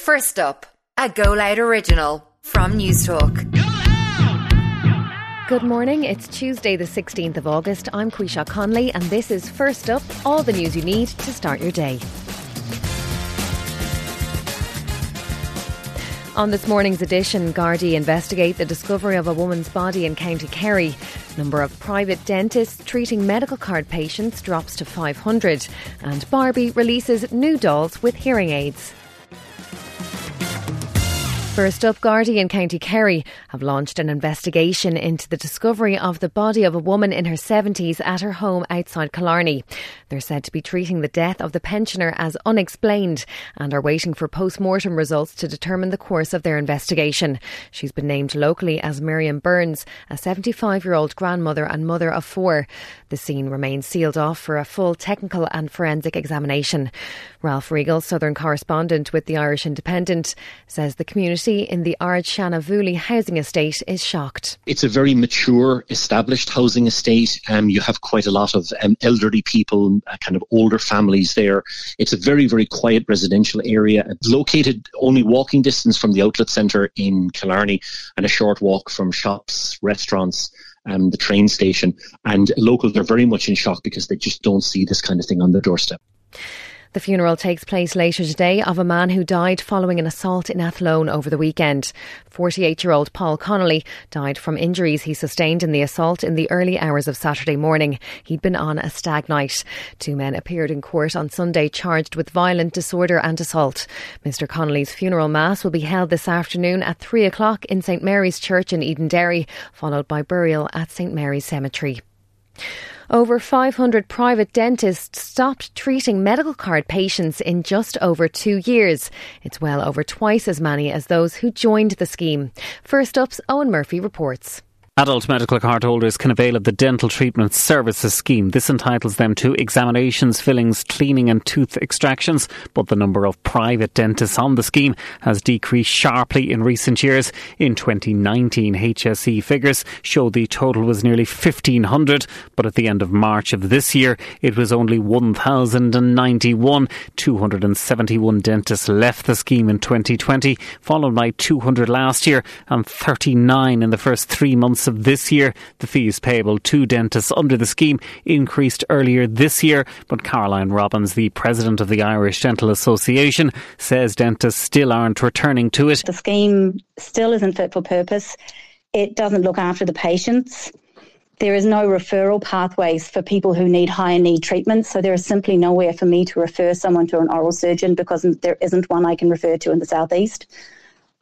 First up, a Go Loud original from Newstalk. Good morning. It's Tuesday, the 16th of August. I'm Quisha Conley, and this is First Up all the news you need to start your day. On this morning's edition, Gardaí investigate the discovery of a woman's body in County Kerry. Number of private dentists treating medical card patients drops to 500. And Barbie releases new dolls with hearing aids. First up, Gardaí in County Kerry have launched an investigation into the discovery of the body of a woman in her 70s at her home outside Killarney. They're said to be treating the death of the pensioner as unexplained and are waiting for post mortem results to determine the course of their investigation. She's been named locally as Miriam Burns, a 75 year old grandmother and mother of four. The scene remains sealed off for a full technical and forensic examination. Ralph Riegel, Southern correspondent with the Irish Independent, says the community in the Ard Shanbally housing estate is shocked. It's a very mature, established housing estate. Um, you have quite a lot of um, elderly people, uh, kind of older families there. It's a very, very quiet residential area, located only walking distance from the outlet centre in Killarney and a short walk from shops, restaurants um, the train station. And locals are very much in shock because they just don't see this kind of thing on their doorstep. The funeral takes place later today of a man who died following an assault in Athlone over the weekend. 48 year old Paul Connolly died from injuries he sustained in the assault in the early hours of Saturday morning. He'd been on a stag night. Two men appeared in court on Sunday charged with violent disorder and assault. Mr. Connolly's funeral mass will be held this afternoon at 3 o'clock in St Mary's Church in Edenderry, followed by burial at St Mary's Cemetery. Over 500 private dentists stopped treating medical card patients in just over two years. It's well over twice as many as those who joined the scheme. First up's Owen Murphy reports. Adult medical card holders can avail of the Dental Treatment Services Scheme. This entitles them to examinations, fillings, cleaning, and tooth extractions. But the number of private dentists on the scheme has decreased sharply in recent years. In 2019, HSE figures show the total was nearly 1,500, but at the end of March of this year, it was only 1,091. 271 dentists left the scheme in 2020, followed by 200 last year and 39 in the first three months of this year. The fees payable to dentists under the scheme increased earlier this year, but Caroline Robins, the president of the Irish Dental Association, says dentists still aren't returning to it. The scheme still isn't fit for purpose. It doesn't look after the patients. There is no referral pathways for people who need higher need treatments, so there is simply nowhere for me to refer someone to an oral surgeon because there isn't one I can refer to in the southeast.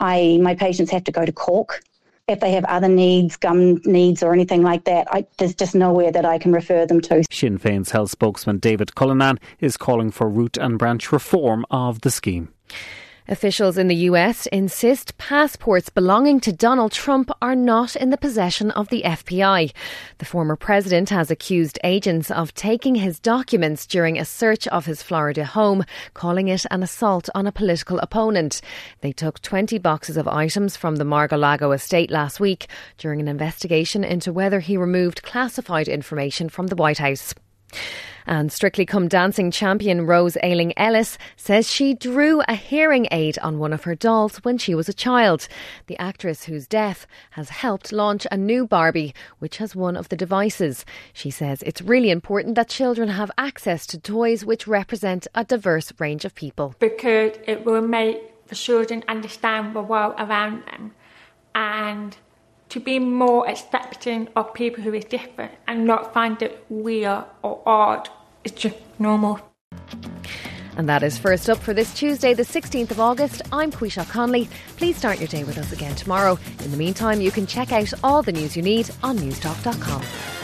I my patients have to go to Cork if they have other needs, gum needs, or anything like that, I, there's just nowhere that I can refer them to. Sinn Féin's health spokesman David Cullinane is calling for root and branch reform of the scheme. Officials in the US insist passports belonging to Donald Trump are not in the possession of the FBI. The former president has accused agents of taking his documents during a search of his Florida home, calling it an assault on a political opponent. They took 20 boxes of items from the Mar-a-Lago estate last week during an investigation into whether he removed classified information from the White House. And Strictly Come Dancing champion Rose Ayling-Ellis says she drew a hearing aid on one of her dolls when she was a child. The actress, whose death has helped launch a new Barbie, which has one of the devices. She says it's really important that children have access to toys which represent a diverse range of people. Because it will make the children understand the world around them and to be more accepting of people who is different and not find it weird or odd it's just normal. And that is first up for this Tuesday, the 16th of August. I'm Quisha Conley. Please start your day with us again tomorrow. In the meantime, you can check out all the news you need on newstalk.com.